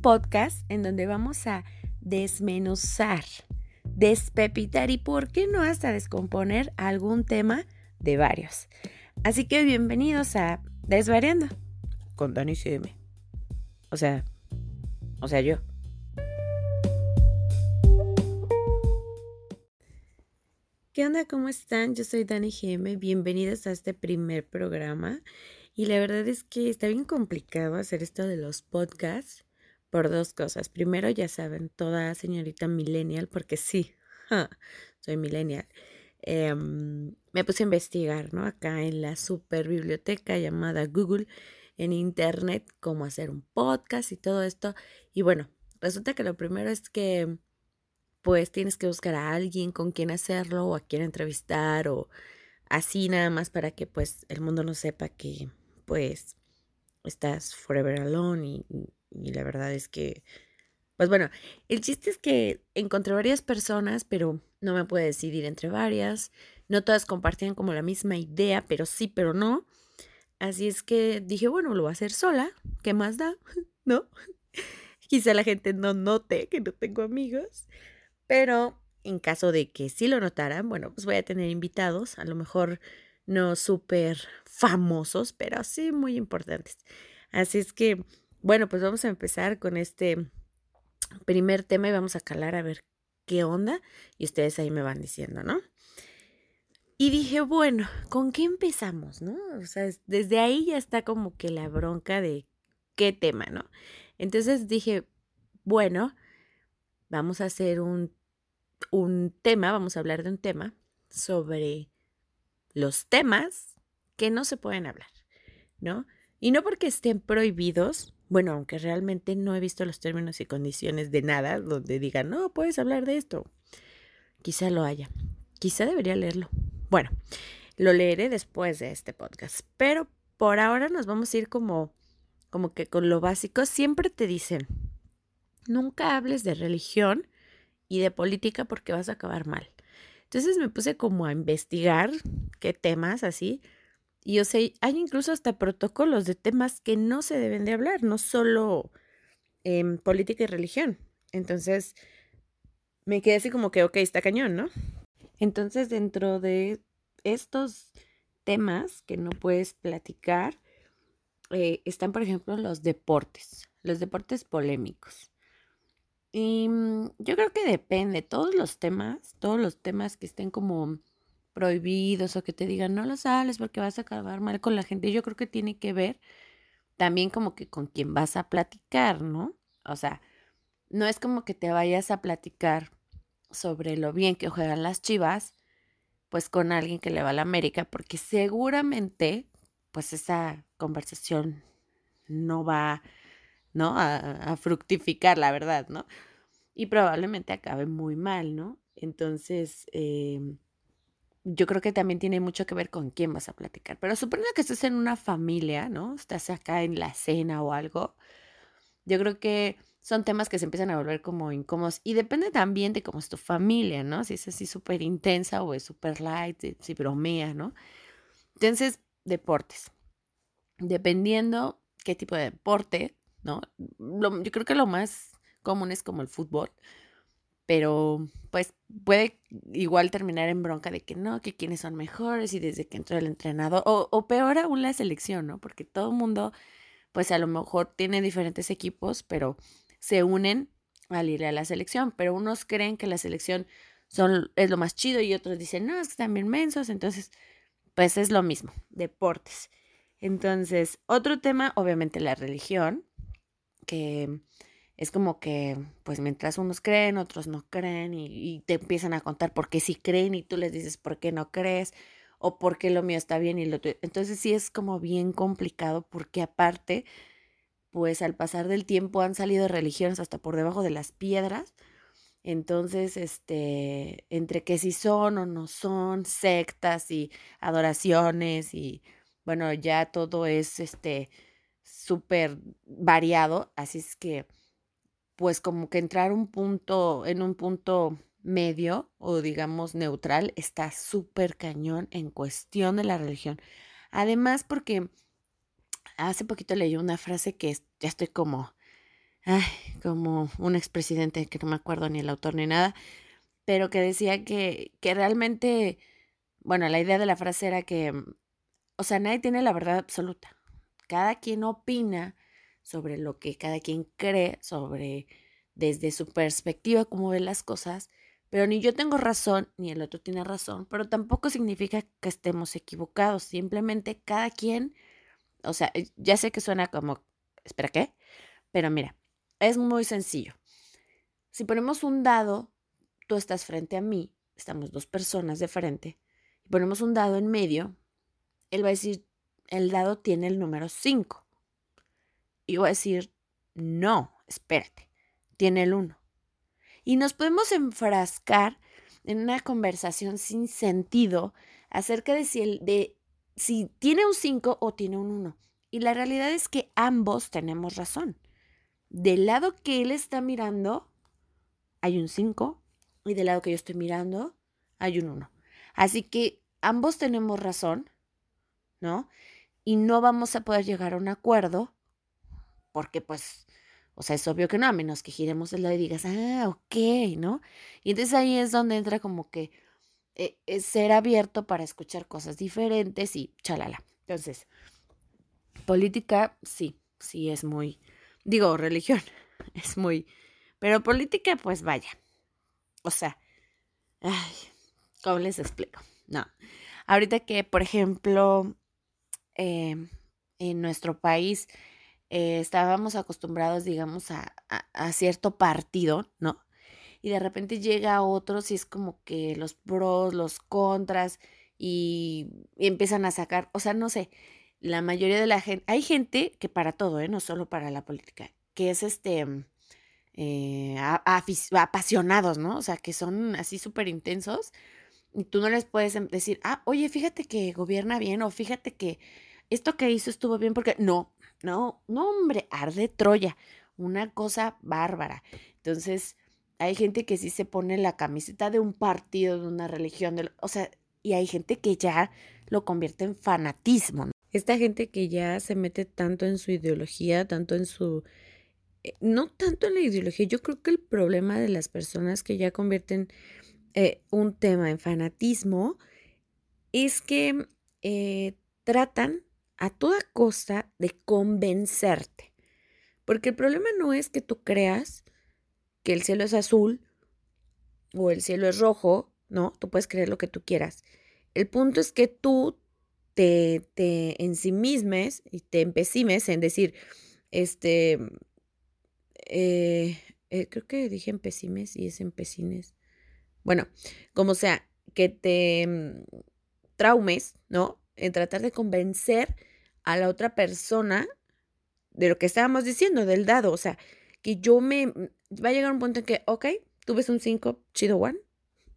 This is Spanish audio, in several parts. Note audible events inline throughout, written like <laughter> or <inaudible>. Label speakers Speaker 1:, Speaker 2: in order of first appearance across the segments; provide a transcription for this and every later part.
Speaker 1: podcast en donde vamos a desmenuzar, despepitar y, ¿por qué no hasta descomponer algún tema de varios? Así que bienvenidos a Desvariando con Dani CM. O sea, o sea, yo. ¿Qué onda? ¿Cómo están? Yo soy Dani GM. Bienvenidos a este primer programa. Y la verdad es que está bien complicado hacer esto de los podcasts por dos cosas. Primero, ya saben, toda señorita millennial, porque sí, soy millennial. Em, me puse a investigar, ¿no? Acá en la super biblioteca llamada Google, en internet, cómo hacer un podcast y todo esto. Y bueno, resulta que lo primero es que pues tienes que buscar a alguien con quien hacerlo o a quien entrevistar o así nada más para que pues el mundo no sepa que pues estás forever alone y, y, la verdad es que pues bueno, el chiste es que encontré varias personas, pero no me pude decidir entre varias. No todas compartían como la misma idea, pero sí, pero no. Así es que dije, bueno, lo voy a hacer sola. ¿Qué más da? <laughs> ¿No? Quizá la gente no note que no tengo amigos. Pero en caso de que sí lo notaran, bueno, pues voy a tener invitados, a lo mejor no súper famosos, pero sí muy importantes. Así es que, bueno, pues vamos a empezar con este primer tema y vamos a calar a ver qué onda y ustedes ahí me van diciendo, ¿no? Y dije, bueno, ¿con qué empezamos, no? O sea, desde ahí ya está como que la bronca de qué tema, ¿no? Entonces dije, bueno, vamos a hacer un un tema, vamos a hablar de un tema sobre los temas que no se pueden hablar, ¿no? Y no porque estén prohibidos, bueno, aunque realmente no he visto los términos y condiciones de nada donde digan, no, puedes hablar de esto. Quizá lo haya, quizá debería leerlo. Bueno, lo leeré después de este podcast, pero por ahora nos vamos a ir como, como que con lo básico. Siempre te dicen, nunca hables de religión y de política porque vas a acabar mal. Entonces me puse como a investigar qué temas así. Y yo sé, hay incluso hasta protocolos de temas que no se deben de hablar, no solo en política y religión. Entonces me quedé así como que, ok, está cañón, ¿no? Entonces dentro de estos temas que no puedes platicar, eh, están por ejemplo los deportes, los deportes polémicos. Y mm, yo creo que depende, todos los temas, todos los temas que estén como prohibidos o que te digan no los hables porque vas a acabar mal con la gente, yo creo que tiene que ver también como que con quién vas a platicar, ¿no? O sea, no es como que te vayas a platicar sobre lo bien que juegan las chivas, pues con alguien que le va a la América, porque seguramente, pues esa conversación no va ¿no? A, fructificar, la verdad, ¿no? Y probablemente acabe muy mal, ¿no? Entonces, em, yo creo que también tiene mucho que ver con quién vas a platicar. Pero suponiendo que estés en una familia, ¿no? Estás acá en la cena o algo. Yo creo que son temas que se empiezan a volver como incómodos. Y depende también de cómo es tu familia, ¿no? Si es así súper intensa o es súper light, si bromea, ¿no? Entonces, deportes. Dependiendo qué tipo de deporte, ¿no? yo creo que lo más común es como el fútbol, pero pues puede igual terminar en bronca de que no, que quiénes son mejores y desde que entró el entrenador, o, o peor aún la selección, ¿no? Porque todo el mundo, pues a lo mejor tiene diferentes equipos, pero se unen al ir a la selección, pero unos creen que la selección son, es lo más chido y otros dicen, no, es que están bien mensos, entonces, pues es lo mismo, deportes. Entonces, otro tema, obviamente la religión, que es como que, pues mientras unos creen, otros no creen y, te empiezan a contar por qué sí creen y tú les dices por qué no crees o por qué lo mío está bien y lo tuyo. Entonces sí es como bien complicado porque aparte, pues al pasar del tiempo han salido religiones hasta por debajo de las piedras. Entonces, este, entre que si son o no son sectas y adoraciones y bueno, ya todo es este súper variado, así es que pues como que entrar un punto, en un punto medio o digamos neutral está súper cañón en cuestión de la religión. Además porque hace poquito leí una frase que ya estoy como, ay, como un expresidente que no me acuerdo ni el autor ni nada, pero que decía que, que realmente, bueno, la idea de la frase era que, o sea, nadie tiene la verdad absoluta. Cada quien opina sobre lo que cada quien cree, sobre desde su perspectiva cómo ve las cosas, pero ni yo tengo razón, ni el otro tiene razón, pero tampoco significa que estemos equivocados, simplemente cada quien, o sea, eh, ya sé que suena como, espera, ¿qué? Pero mira, es muy sencillo. Si ponemos un dado, tú estás frente a mí, estamos dos personas de frente, y ponemos un dado en medio, él va a decir, el dado tiene el número 5. Voy a decir, no, espérate, tiene el 1. Y nos podemos enfrascar en una conversación sin sentido acerca de si, el, de, si tiene un 5 o tiene un 1. Y la realidad es que ambos tenemos razón. Del lado que él está mirando, hay un 5 y del lado que yo estoy mirando, hay un 1. Así que ambos tenemos razón, ¿no? Y no vamos a poder llegar a un acuerdo porque pues o sea, es obvio que no, a menos que giremos el lado y digas, ah, ok, ¿no? Y entonces ahí es donde entra como que eh, ser abierto para escuchar cosas diferentes y chalala. Entonces, política, sí, sí es muy, digo, religión, <laughs> es muy, pero política, pues vaya. O sea, ¿cómo les explico? No. Ahorita que, por ejemplo, eh, en nuestro país eh, estábamos acostumbrados, digamos, a, a, cierto partido, ¿no? Y de repente llega otro y es como que los pros, los contras, y, empiezan a sacar, o sea, no sé, la mayoría de la gente, hay gente que para todo, ¿eh? No solo para la política, que es este, eh, apasionados, ¿no? O sea, que son así súper intensos y tú no les puedes em, decir, ah, oye, fíjate que gobierna bien o fíjate que esto que hizo estuvo bien porque no, no, no, hombre, arde Troya, una cosa bárbara. Entonces, hay gente que sí se pone la camiseta de un partido, de una religión, o sea, y hay gente que ya lo convierte en fanatismo. Esta gente que ya se mete tanto en su ideología, tanto en su... Eh, no tanto en la ideología, yo creo que el problema de las personas que ya convierten eh, un tema en fanatismo es que eh, tratan a toda costa de convencerte. Porque el problema no es que tú creas que el cielo es azul o el cielo es rojo, no, tú puedes creer lo que tú quieras. El punto es que tú te, te ensimismes y te empecimes en decir, este, eh, eh, creo que dije empecimes y es empecines. Bueno, como sea, que te mm, traumes, ¿no? En tratar de convencer a la otra persona de lo que estábamos diciendo, del dado. O sea, que yo me... Va a llegar un punto en que, ok, tú ves un 5, chido one,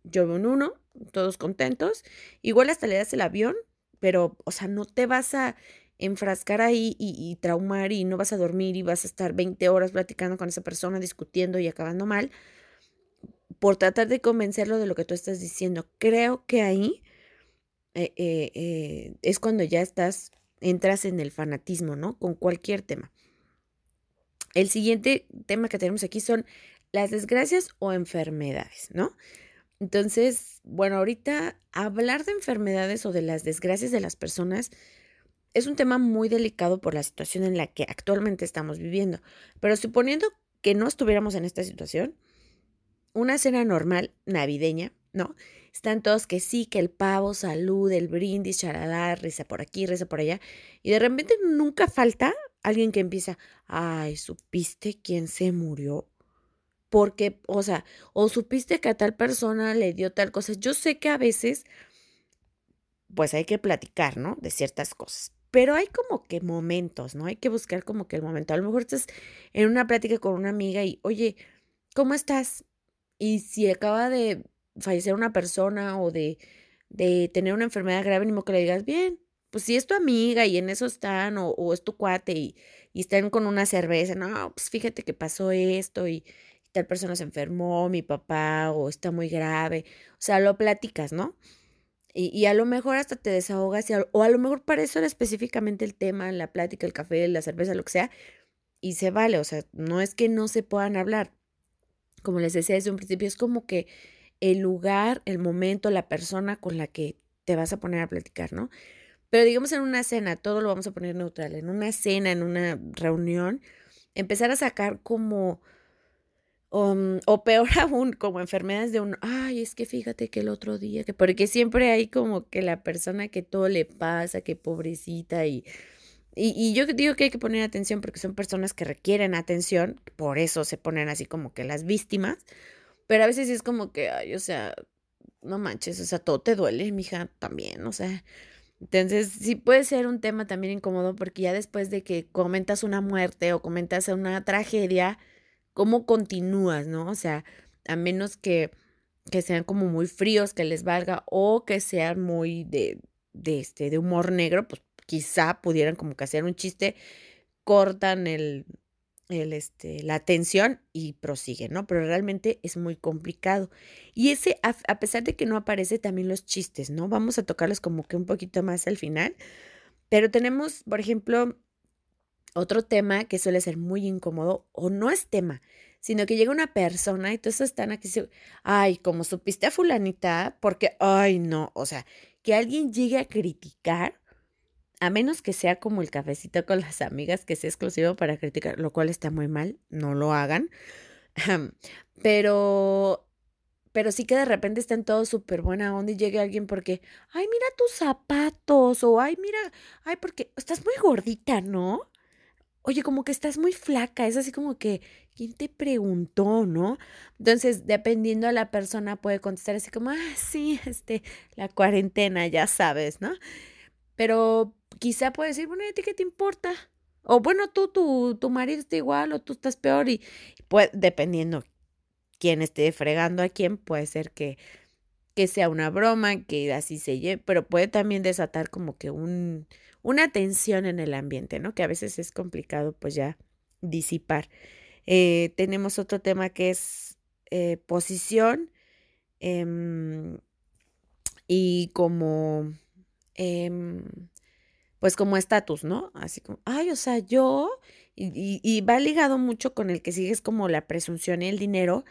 Speaker 1: yo veo un 1, todos contentos. Igual hasta le das el avión, pero, o sea, no te vas a enfrascar ahí y, y, traumar y no vas a dormir y vas a estar 20 horas platicando con esa persona, discutiendo y acabando mal, por tratar de convencerlo de lo que tú estás diciendo. Creo que ahí eh, eh, eh, es cuando ya estás entras en el fanatismo, ¿no? Con cualquier tema. El siguiente tema que tenemos aquí son las desgracias o enfermedades, ¿no? Entonces, bueno, ahorita hablar de enfermedades o de las desgracias de las personas es un tema muy delicado por la situación en la que actualmente estamos viviendo. Pero suponiendo que no estuviéramos en esta situación, una cena normal navideña, ¿no? Están todos que sí, que el pavo, salud, el brindis, charalá, reza por aquí, reza por allá. Y de repente nunca falta alguien que empieza, ay, ¿supiste quién se murió? Porque, o sea, o supiste que a tal persona le dio tal cosa. Yo sé que a veces, pues hay que platicar, ¿no? De ciertas cosas. Pero hay como que momentos, ¿no? Hay que buscar como que el momento. A lo mejor estás en una plática con una amiga y, oye, ¿cómo estás? Y si acaba de fallecer una persona o de, de tener una enfermedad grave, ni modo que le digas, bien, pues si es tu amiga y en eso están, o, o es tu cuate y, y, están con una cerveza, no, pues fíjate que pasó esto y, tal persona se enfermó, mi papá, o está muy grave, o sea, lo platicas, ¿no? Y, y a lo mejor hasta te desahogas, o a lo mejor para eso era específicamente el tema, la plática, el café, la cerveza, lo que sea, y se vale, o sea, no es que no se puedan hablar. Como les decía desde un principio, es como que el lugar, el momento, la persona con la que te vas a poner a platicar, ¿no? Pero digamos en una cena, todo lo vamos a poner neutral, en una cena, en una reunión, empezar a sacar como, um, o peor <laughs> aún, como enfermedades de un, ay, es que fíjate que el otro día, que porque siempre hay como que la persona que todo le pasa, que pobrecita y... Y, y yo digo que hay que poner atención porque son personas que requieren atención, por eso se ponen así como que las víctimas, pero a veces es como que, ay, o sea, no manches, o sea, todo te duele, mija, también, o sea, entonces, sí puede ser un tema también incómodo porque ya después de que comentas una muerte o comentas una tragedia, ¿cómo continúas, no? O sea, a menos que, que sean como muy fríos, que les valga, o que sean muy de, de, este, de humor negro, pues quizá pudieran como que hacer un chiste, cortan el, el, este, la atención y prosigue, ¿no? Pero realmente es muy complicado. Y ese, a, pesar de que no aparece también los chistes, ¿no? Vamos a tocarlos como que un poquito más al final. Pero tenemos, por ejemplo, otro tema que suele ser muy incómodo, o no es tema, sino que llega una persona y todos están aquí, ay, como supiste a fulanita, porque, ay, no, o sea, que alguien llegue a criticar a menos que sea como el cafecito con las amigas, que sea exclusivo para criticar, lo cual está muy mal, no lo hagan. Pero, pero sí que de repente están todos súper buena onda y llegue alguien porque, ay, mira tus zapatos, o ay, mira, ay, porque estás muy gordita, ¿no? Oye, como que estás muy flaca, es así como que, ¿quién te preguntó, no? Entonces, dependiendo a la persona, puede contestar así como, ah, sí, este, la cuarentena, ya sabes, ¿no? Pero quizá puede decir, bueno, ¿a ti qué te importa? O bueno, tú, tu, tu marido está igual o tú estás peor y pues dependiendo quién esté fregando a quién, puede ser que, que sea una broma, que así se lleve, pero puede también desatar como que un, una tensión en el ambiente, ¿no? Que a veces es complicado pues ya disipar. Eh, tenemos otro tema que es eh, posición eh, y como... Em, pues como estatus, ¿no? Así como, ay, o sea, yo, y, y, va ligado mucho con el que sigues como la presunción y el dinero,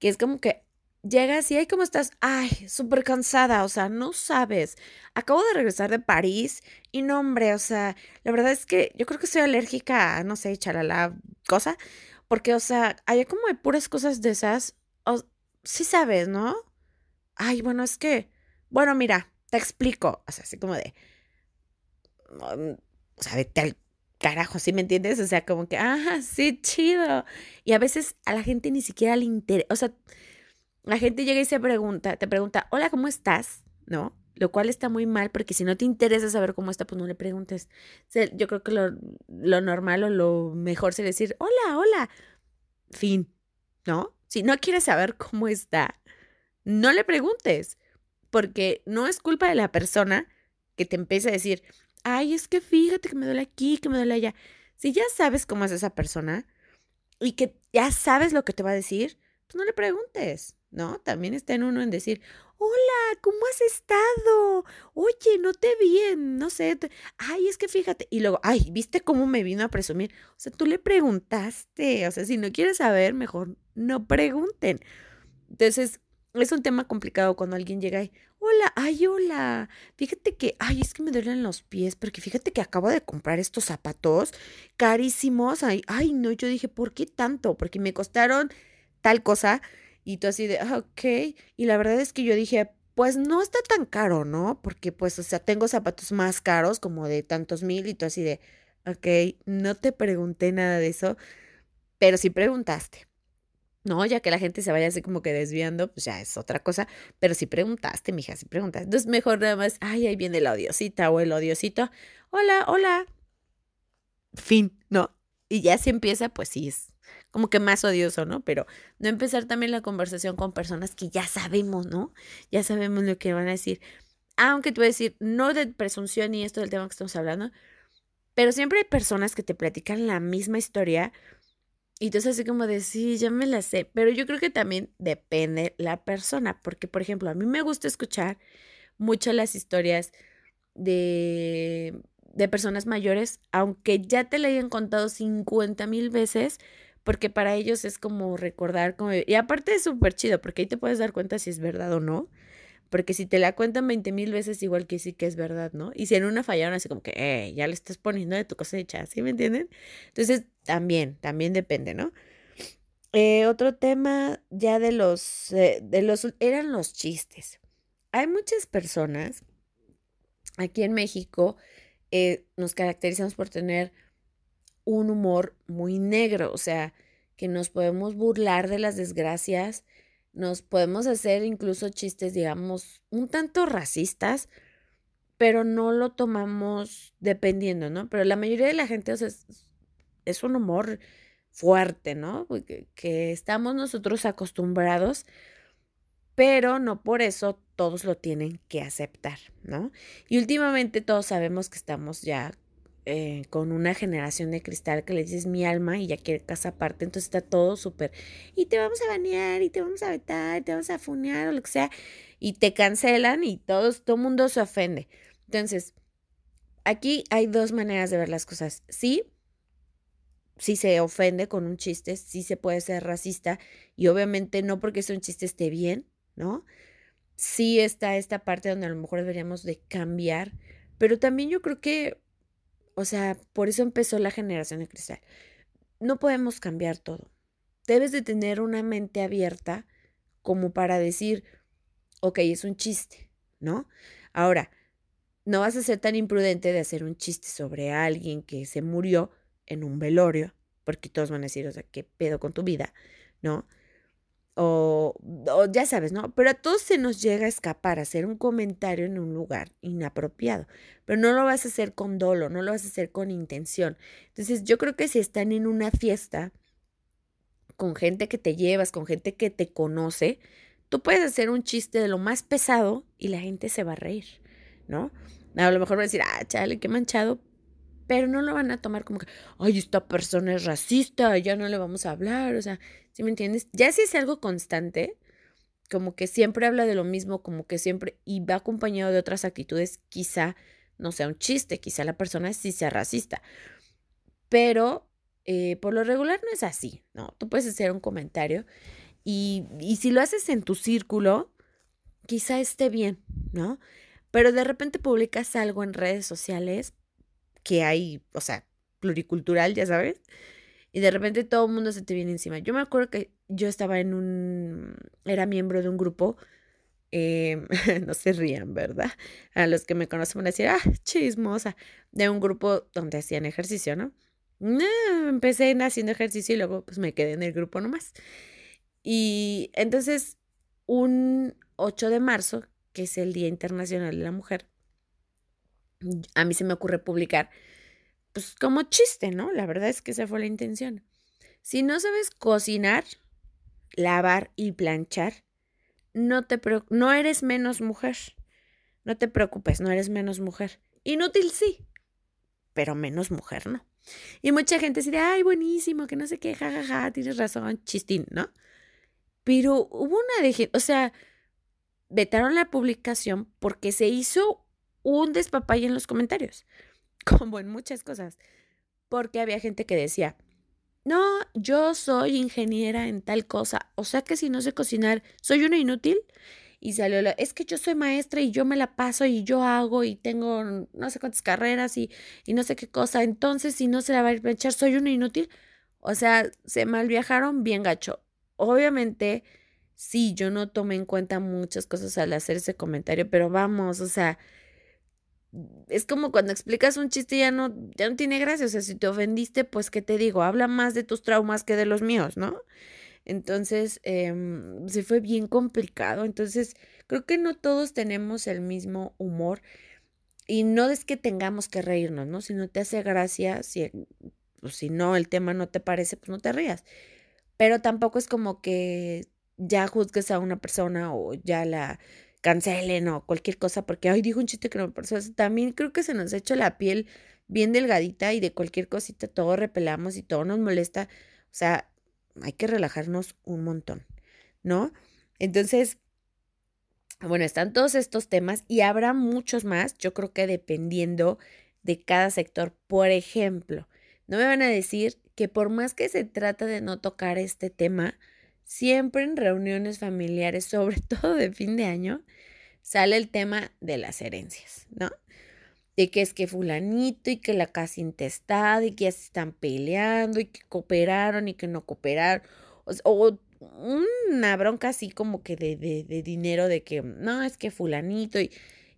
Speaker 1: que es como que llegas y, ay, ¿cómo estás? Ay, súper cansada, o sea, no sabes. Acabo de regresar de París y no, hombre, o sea, la verdad es que yo creo que soy alérgica a, no sé, la cosa, porque, o sea, hay como hay puras cosas de esas, sí sabes, ¿no? Ay, bueno, es que, bueno, mira, te explico, o sea, así como de o sea, vete al carajo, ¿sí me entiendes? O sea, como que, ah, sí, chido. Y a veces a la gente ni siquiera le interesa, o sea, la gente llega y se pregunta, te pregunta, hola, ¿cómo estás? ¿No? Lo cual está muy mal porque si no te interesa saber cómo está, pues no le preguntes. yo creo que lo, lo normal o lo mejor sería decir, hola, hola. Fin, ¿no? Si no quieres saber cómo está, no le preguntes, porque no es culpa de la persona que te empiece a decir, ay, es que fíjate que me duele aquí, que me duele allá. Si ya sabes cómo es esa persona y que ya sabes lo que te va a decir, pues no le preguntes, ¿no? También está en uno en decir, hola, ¿cómo has estado? Oye, no te vi no sé, ay, es que fíjate. Y luego, ay, ¿viste cómo me vino a presumir? O sea, tú le preguntaste, o sea, si no quieres saber, mejor no pregunten. Entonces, es un tema complicado cuando alguien llega y, hola, ay, hola, fíjate que, ay, es que me duelen los pies, porque fíjate que acabo de comprar estos zapatos carísimos, ay, ay, no, yo dije, ¿por qué tanto? Porque me costaron tal cosa, y tú así de, ah, ok, y la verdad es que yo dije, pues no está tan caro, ¿no? Porque pues, o sea, tengo zapatos más caros, como de tantos mil, y tú así de, ok, no te pregunté nada de eso, pero sí preguntaste. No, ya que la gente se vaya así como que desviando, pues ya es otra cosa. Pero si preguntaste, mija, si preguntaste. Entonces mejor nada más, ay, ahí viene la odiosita o el odiosito. Hola, hola. Fin, ¿no? Y ya si empieza, pues sí es como que más odioso, ¿no? Pero no empezar también la conversación con personas que ya sabemos, ¿no? Ya sabemos lo que van a decir. Aunque te voy a decir, no de presunción y esto del tema que estamos hablando, pero siempre hay personas que te platican la misma historia y entonces así como de, sí, ya me la sé, pero yo creo que también depende la persona, porque por ejemplo, a mí me gusta escuchar mucho las historias de, de personas mayores, aunque ya te la hayan contado 50 mil veces, porque para ellos es como recordar, como, y aparte es súper chido, porque ahí te puedes dar cuenta si es verdad o no, porque si te la cuentan 20 mil veces, igual que sí que es verdad, ¿no? Y si en una fallaron, así como que, eh, ya le estás poniendo de tu cosecha, ¿sí me entienden? Entonces, también, también depende, ¿no? Eh, otro tema ya de los, eh, de los, eran los chistes. Hay muchas personas aquí en México, eh, nos caracterizamos por tener un humor muy negro, o sea, que nos podemos burlar de las desgracias, nos podemos hacer incluso chistes, digamos, un tanto racistas, pero no lo tomamos dependiendo, ¿no? Pero la mayoría de la gente, o sea, es un humor fuerte, ¿no? Que, estamos nosotros acostumbrados, pero no por eso todos lo tienen que aceptar, ¿no? Y últimamente todos sabemos que estamos ya eh, con una generación de cristal que le dices mi alma y ya quiere casa aparte, entonces está todo súper, y te vamos a banear, y te vamos a vetar, y te vamos a funear o lo que sea, y te cancelan y todos, todo mundo se ofende. Entonces, aquí hay dos maneras de ver las cosas. Sí, si se ofende con un chiste, sí se puede ser racista y obviamente no porque sea un chiste esté bien, ¿no? Sí está esta parte donde a lo mejor deberíamos de cambiar, pero también yo creo que, o sea, por eso empezó la generación de cristal. No podemos cambiar todo. Debes de tener una mente abierta como para decir, ok, es un chiste, ¿no? Ahora, no vas a ser tan imprudente de hacer un chiste sobre alguien que se murió en un velorio, porque todos van a decir, o sea, ¿qué pedo con tu vida? ¿No? O, ya sabes, ¿no? Pero a todos se nos llega a escapar hacer un comentario en un lugar inapropiado, pero no lo vas a hacer con dolo, no lo vas a hacer con intención. Entonces yo creo que si están en una fiesta con gente que te llevas, con gente que te conoce, tú puedes hacer un chiste de lo más pesado y la gente se va a reír, ¿no? A lo mejor va a decir, ah, chale, qué manchado, pero no lo van a tomar como que, ay, esta persona es racista, ya no le vamos a hablar, o sea, ¿sí me entiendes? Ya si es algo constante, como que siempre habla de lo mismo, como que siempre, y va acompañado de otras actitudes, quizá no sea un chiste, quizá la persona sí sea racista, pero eh, por lo regular no es así, ¿no? Tú puedes hacer un comentario y, y si lo haces en tu círculo, quizá esté bien, ¿no? Pero de repente publicas algo en redes sociales que hay, o sea, pluricultural, ya sabes. Y de repente todo el mundo se te viene encima. Yo me acuerdo que yo estaba en un, era miembro de un grupo, em, <laughs> no se rían, ¿verdad? A los que me conocen van a decir, ah, chismosa, de un grupo donde hacían ejercicio, ¿no? empecé haciendo ejercicio y luego pues me quedé en el grupo nomás. Y entonces, un 8 de marzo, que es el Día Internacional de la Mujer, a mí se me ocurre publicar, pues como chiste, ¿no? La verdad es que esa fue la intención. Si no sabes cocinar, lavar y planchar, no, te no eres menos mujer. No te preocupes, no eres menos mujer. Inútil sí, pero menos mujer no. Y mucha gente dice, ay, buenísimo, que no sé qué, jajaja, ja, ja, tienes razón, chistín, ¿no? Pero hubo una de, o sea, vetaron la publicación porque se hizo un despapay en los comentarios, <laughs> como en muchas cosas, porque había gente que decía, no, yo soy ingeniera en tal cosa, o sea que si no sé cocinar, soy una inútil. Y salió, la, es que yo soy maestra y yo me la paso y yo hago y tengo no sé cuántas carreras y, y no sé qué cosa, entonces si no se la va a echar, soy una inútil. O sea, se mal viajaron bien gacho. Obviamente, sí, yo no tomé en cuenta muchas cosas al hacer ese comentario, pero vamos, o sea, es como cuando explicas un chiste ya no, ya no tiene gracia. O sea, si te ofendiste, pues, ¿qué te digo? Habla más de tus traumas que de los míos, ¿no? Entonces, eh, se fue bien complicado. Entonces, creo que no todos tenemos el mismo humor. Y no es que tengamos que reírnos, ¿no? Si no te hace gracia, si, pues, si no, el tema no te parece, pues no te rías. Pero tampoco es como que ya juzgues a una persona o ya la cancelen o cualquier cosa porque, ay, dijo un chiste que no me pareció. También creo que se nos ha hecho la piel bien delgadita y de cualquier cosita todo repelamos y todo nos molesta. O sea, hay que relajarnos un montón, ¿no? Entonces, bueno, están todos estos temas y habrá muchos más, yo creo que dependiendo de cada sector. Por ejemplo, no me van a decir que por más que se trata de no tocar este tema, siempre en reuniones familiares, <laughs> sobre todo de fin de año, sale el tema de las herencias, ¿no? De que es que fulanito y que la casa intestada y que ya se están peleando y que cooperaron y que no cooperaron. O, una bronca así como que de, de, dinero de que no, es que fulanito y,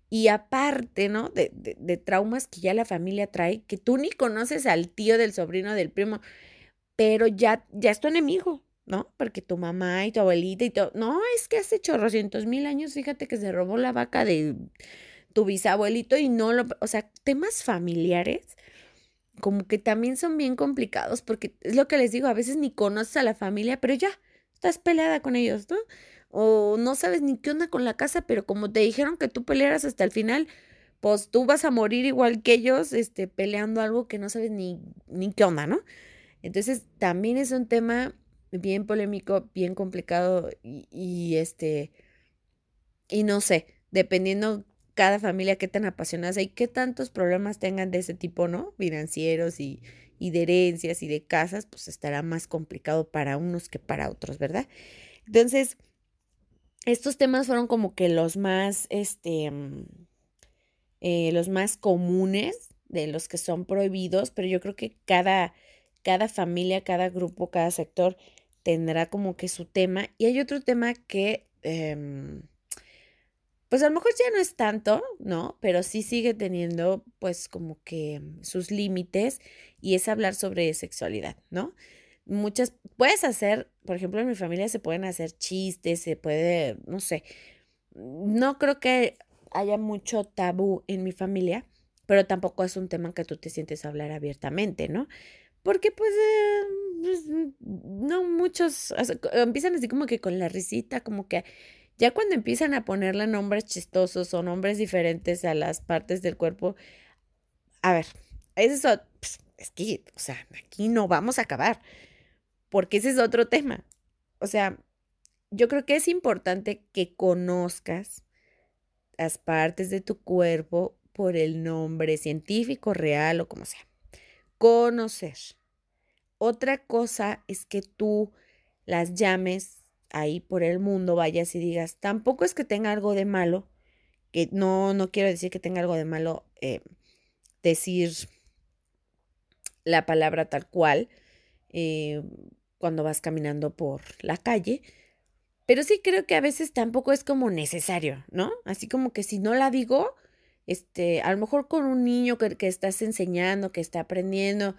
Speaker 1: y aparte, ¿no? De, de, de, traumas que ya la familia trae, que tú ni conoces al tío del sobrino del primo, pero ya, ya es tu enemigo, ¿no? Porque tu mamá y tu abuelita y todo, no, es que hace chorrocientos mil años, fíjate que se robó la vaca de tu bisabuelito y no lo, o sea, temas familiares como que también son bien complicados porque es lo que les digo, a veces ni conoces a la familia, pero ya estás peleada con ellos, ¿no? O no sabes ni qué onda con la casa, pero como te dijeron que tú pelearas hasta el final, pues tú vas a morir igual que ellos, este, peleando algo que no sabes ni, ni qué onda, ¿no? Entonces, también es un tema bien polémico, bien complicado y, este, y no sé, dependiendo cada familia qué tan apasionadas y qué tantos problemas tengan de ese tipo, ¿no? Financieros y, y de herencias y de casas, pues estará más complicado para unos que para otros, ¿verdad? Entonces, estos temas fueron como que los más, este, mm, eh, los más comunes de los que son prohibidos, pero yo creo que cada, cada familia, cada grupo, cada sector tendrá como que su tema. Y hay otro tema que, em, pues a lo mejor ya no es tanto, ¿no? Pero sí sigue teniendo pues como que sus límites y es hablar sobre sexualidad, ¿no? Muchas, puedes hacer, por ejemplo, en mi familia se pueden hacer chistes, se puede, no sé, no creo que haya mucho tabú en mi familia, pero tampoco es un tema que tú te sientes a hablar abiertamente, ¿no? Porque pues, eh, pues no muchos, empiezan así como que con la risita, como que ya cuando empiezan a ponerle nombres chistosos o nombres diferentes a las partes del cuerpo, a ver, eso, pues, es que, o sea, aquí no vamos a acabar, porque ese es otro tema. O sea, yo creo que es importante que conozcas las partes de tu cuerpo por el nombre científico, real o como sea conocer. Otra cosa es que tú las llames ahí por el mundo, vayas y digas, tampoco es que tenga algo de malo, que no, no quiero decir que tenga algo de malo eh, decir la palabra tal cual eh, cuando vas caminando por la calle, pero sí creo que a veces tampoco es como necesario, ¿no? Así como que si no la digo, este, a lo mejor con un niño que, que estás enseñando, que está aprendiendo,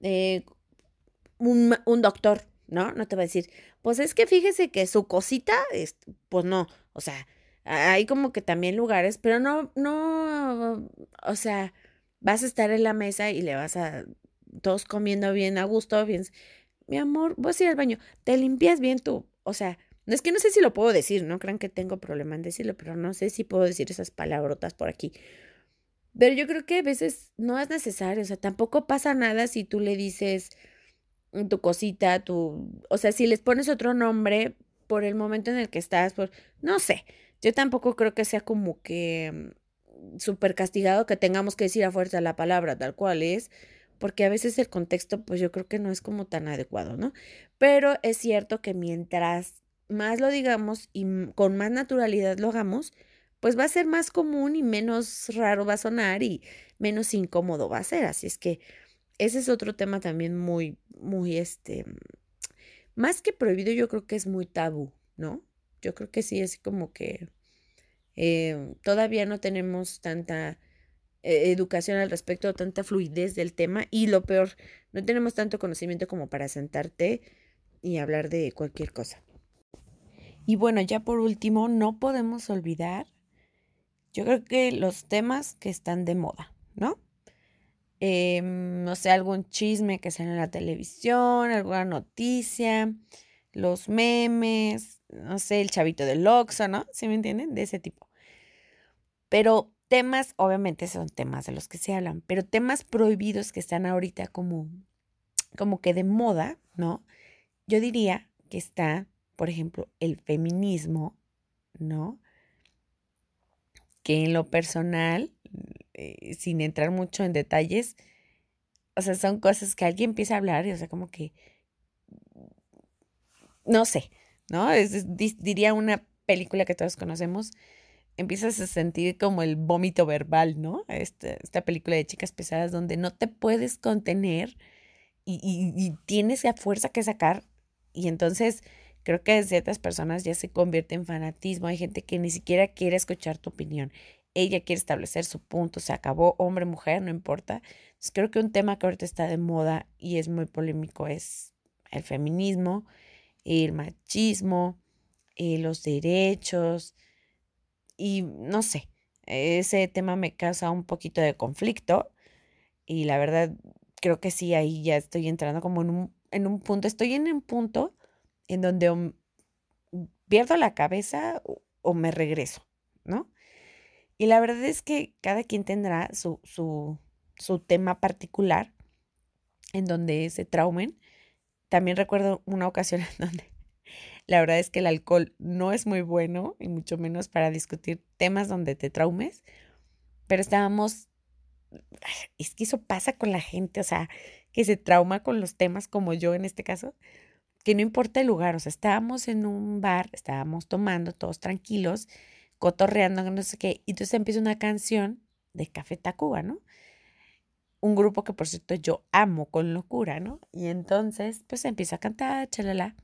Speaker 1: eh, un, un, doctor, ¿no? No te va a decir, pues es que fíjese que su cosita, es, pues no, o sea, hay como que también lugares, pero no, no, o sea, vas a estar en la mesa y le vas a, todos comiendo bien a gusto, bien, mi amor, voy a ir al baño, te limpias bien tú, o sea, es que no sé si lo puedo decir, no crean que tengo problema en decirlo, pero no sé si puedo decir esas palabrotas por aquí. Pero yo creo que a veces no es necesario, o sea, tampoco pasa nada si tú le dices tu cosita, tu, o sea, si les pones otro nombre por el momento en el que estás, no sé, yo tampoco creo que sea como que mm, súper castigado que tengamos que decir a fuerza la palabra tal cual es, porque a veces el contexto, pues yo creo que no es como tan adecuado, ¿no? Pero es cierto que mientras más lo digamos y con más naturalidad lo hagamos, pues va a ser más común y menos raro va a sonar y menos incómodo va a ser. Así es que ese es otro tema también muy, muy, este, más que prohibido, yo creo que es muy tabú, ¿no? Yo creo que sí es como que eh, todavía no tenemos tanta eh, educación al respecto, tanta fluidez del tema y lo peor, no tenemos tanto conocimiento como para sentarte y hablar de cualquier cosa. Y bueno, ya por último, no podemos olvidar, yo creo que los temas que están de moda, ¿no? Em, no sé, algún chisme que sale en la televisión, alguna noticia, los memes, no sé, el chavito del Oxxo, ¿no? ¿Sí me entienden? De ese tipo. Pero temas, obviamente son temas de los que se hablan, pero temas prohibidos que están ahorita como, como que de moda, ¿no? Yo diría que está por ejemplo, el feminismo, ¿no? Que en lo personal eh, sin entrar mucho en detalles, o sea, son cosas que alguien empieza a hablar y, o sea, como que, no sé, ¿no? Es, diría una película que todos conocemos, empiezas a sentir como el vómito verbal, ¿no? Esta, esta película de chicas pesadas donde no te puedes contener y, y, tienes la fuerza que sacar y entonces creo que ciertas personas ya se convierte en fanatismo, hay gente que ni siquiera quiere escuchar tu opinión. Ella quiere establecer su punto, se acabó, hombre, mujer, no importa. Entonces, creo que un tema que ahorita está de moda y es muy polémico es el feminismo, el machismo, y los derechos y no sé, ese tema me causa un poquito de conflicto y la verdad creo que sí, ahí ya estoy entrando como en un, en un punto, estoy en un punto en donde pierdo la cabeza o me regreso, ¿no? Y la verdad es que cada quien tendrá su, su, su tema particular en donde se traumen. También recuerdo una ocasión <laughs> en donde la verdad es que el alcohol no es muy bueno y mucho menos para discutir temas donde te traumes, pero estábamos, es que eso pasa con la gente, o sea, que se trauma con los temas como yo en este caso, que no importa el lugar, o sea, estábamos en un bar, estábamos tomando todos tranquilos cotorreando, no sé qué. Y entonces empieza una canción de Café Tacuba, ¿no? Un grupo que por cierto yo amo con locura, ¿no? Y entonces pues empieza a cantar, chalala.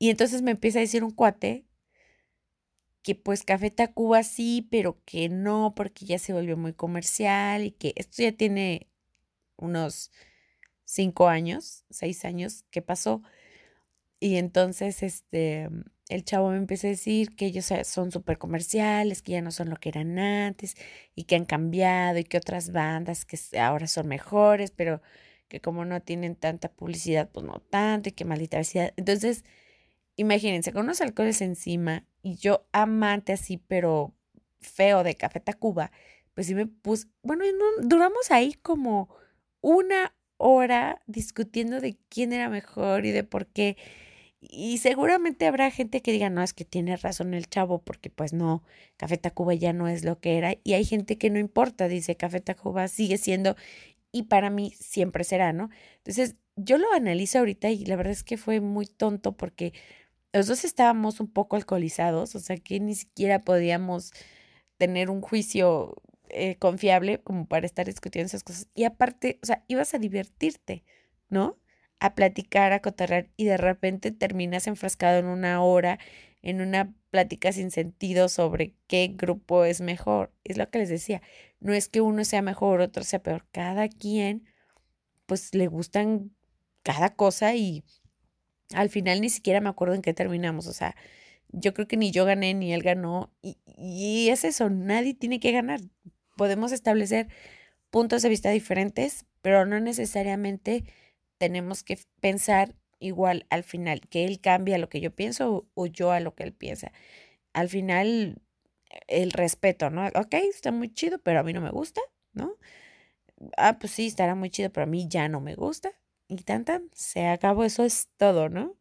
Speaker 1: Y entonces me empieza a decir un cuate que pues Café Tacuba sí, pero que no, porque ya se volvió muy comercial y que esto ya tiene unos cinco años, seis años que pasó. Y entonces, este, el chavo me empieza a decir que ellos son súper comerciales, que ya no son lo que eran antes y que han cambiado y que otras bandas que ahora son mejores, pero que como no tienen tanta publicidad, pues no tanto y que maldita vecindad. Entonces, imagínense, con unos alcoholes encima y yo amante así, pero feo de Café Tacuba, pues sí me puse, bueno, no, duramos ahí como una hora discutiendo de quién era mejor y de por qué. Y seguramente habrá gente que diga, no, es que tiene razón el chavo, porque pues no, Café Tacuba ya no es lo que era. Y hay gente que no importa, dice, Café Tacuba sigue siendo y para mí siempre será, ¿no? Entonces, yo lo analizo ahorita y la verdad es que fue muy tonto porque los dos estábamos un poco alcoholizados, o sea que ni siquiera podíamos tener un juicio eh, confiable como para estar discutiendo esas cosas. Y aparte, o sea, ibas a divertirte, ¿no? a platicar, a cotorrear y de repente terminas enfrascado en una hora en una plática sin sentido sobre qué grupo es mejor. Es lo que les decía, no es que uno sea mejor, otro sea peor, cada quien pues le gustan cada cosa y al final ni siquiera me acuerdo en qué terminamos, o sea, yo creo que ni yo gané ni él ganó y, y es eso, nadie tiene que ganar. Podemos establecer puntos de vista diferentes, pero no necesariamente tenemos que pensar igual al final, que él cambie a lo que yo pienso o, yo a lo que él piensa. Al final, el respeto, ¿no? Ok, está muy chido, pero a mí no me gusta, ¿no? Ah, pues sí, estará muy chido, pero a mí ya no me gusta. Y tan tan, se acabó, eso es todo, ¿no?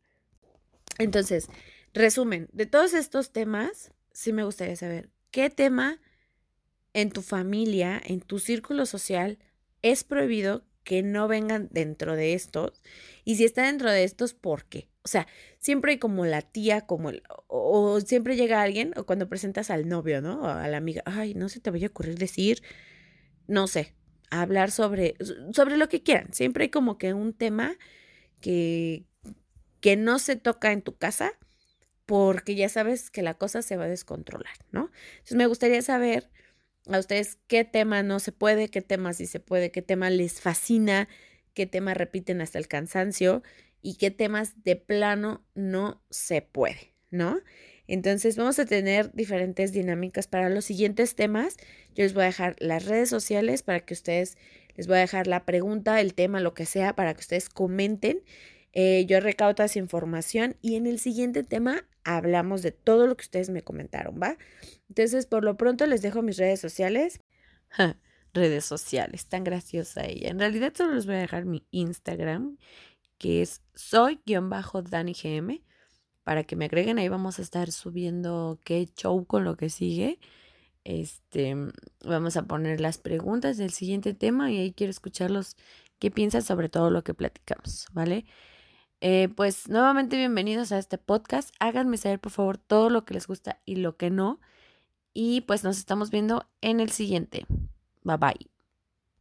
Speaker 1: Entonces, resumen, de todos estos temas, sí me gustaría saber qué tema en tu familia, en tu círculo social, es prohibido que no vengan dentro de estos. Y si está dentro de estos, ¿por qué? O sea, siempre hay como la tía, como el, o, siempre llega alguien, o cuando presentas al novio, ¿no? O a la amiga, ay, no se te vaya a ocurrir decir, no sé, hablar sobre, sobre lo que quieran. Siempre hay como que un tema que, que no se toca en tu casa porque ya sabes que la cosa se va a descontrolar, ¿no? Entonces me gustaría saber a ustedes qué tema no se puede, qué tema sí se puede, qué tema les fascina, qué tema repiten hasta el cansancio y qué temas de plano no se puede, ¿no? Entonces vamos a tener diferentes dinámicas para los siguientes temas. Yo les voy a dejar las redes sociales para que ustedes, les voy a dejar la pregunta, el tema, lo que sea, para que ustedes comenten. Eh, yo recaudo esa información y en el siguiente tema hablamos de todo lo que ustedes me comentaron, ¿va? Entonces, por lo pronto les dejo mis redes sociales. redes sociales, tan graciosa ella. En realidad solo les voy a dejar mi Instagram, que es soy-danigm, para que me agreguen. Ahí vamos a estar subiendo qué show con lo que sigue. Este, vamos a poner las preguntas del siguiente tema y ahí quiero escucharlos qué piensas sobre todo lo que platicamos, ¿vale? Eh, pues nuevamente bienvenidos a este podcast. Háganme saber por favor todo lo que les gusta y lo que no. Y pues nos estamos viendo en el siguiente. Bye bye.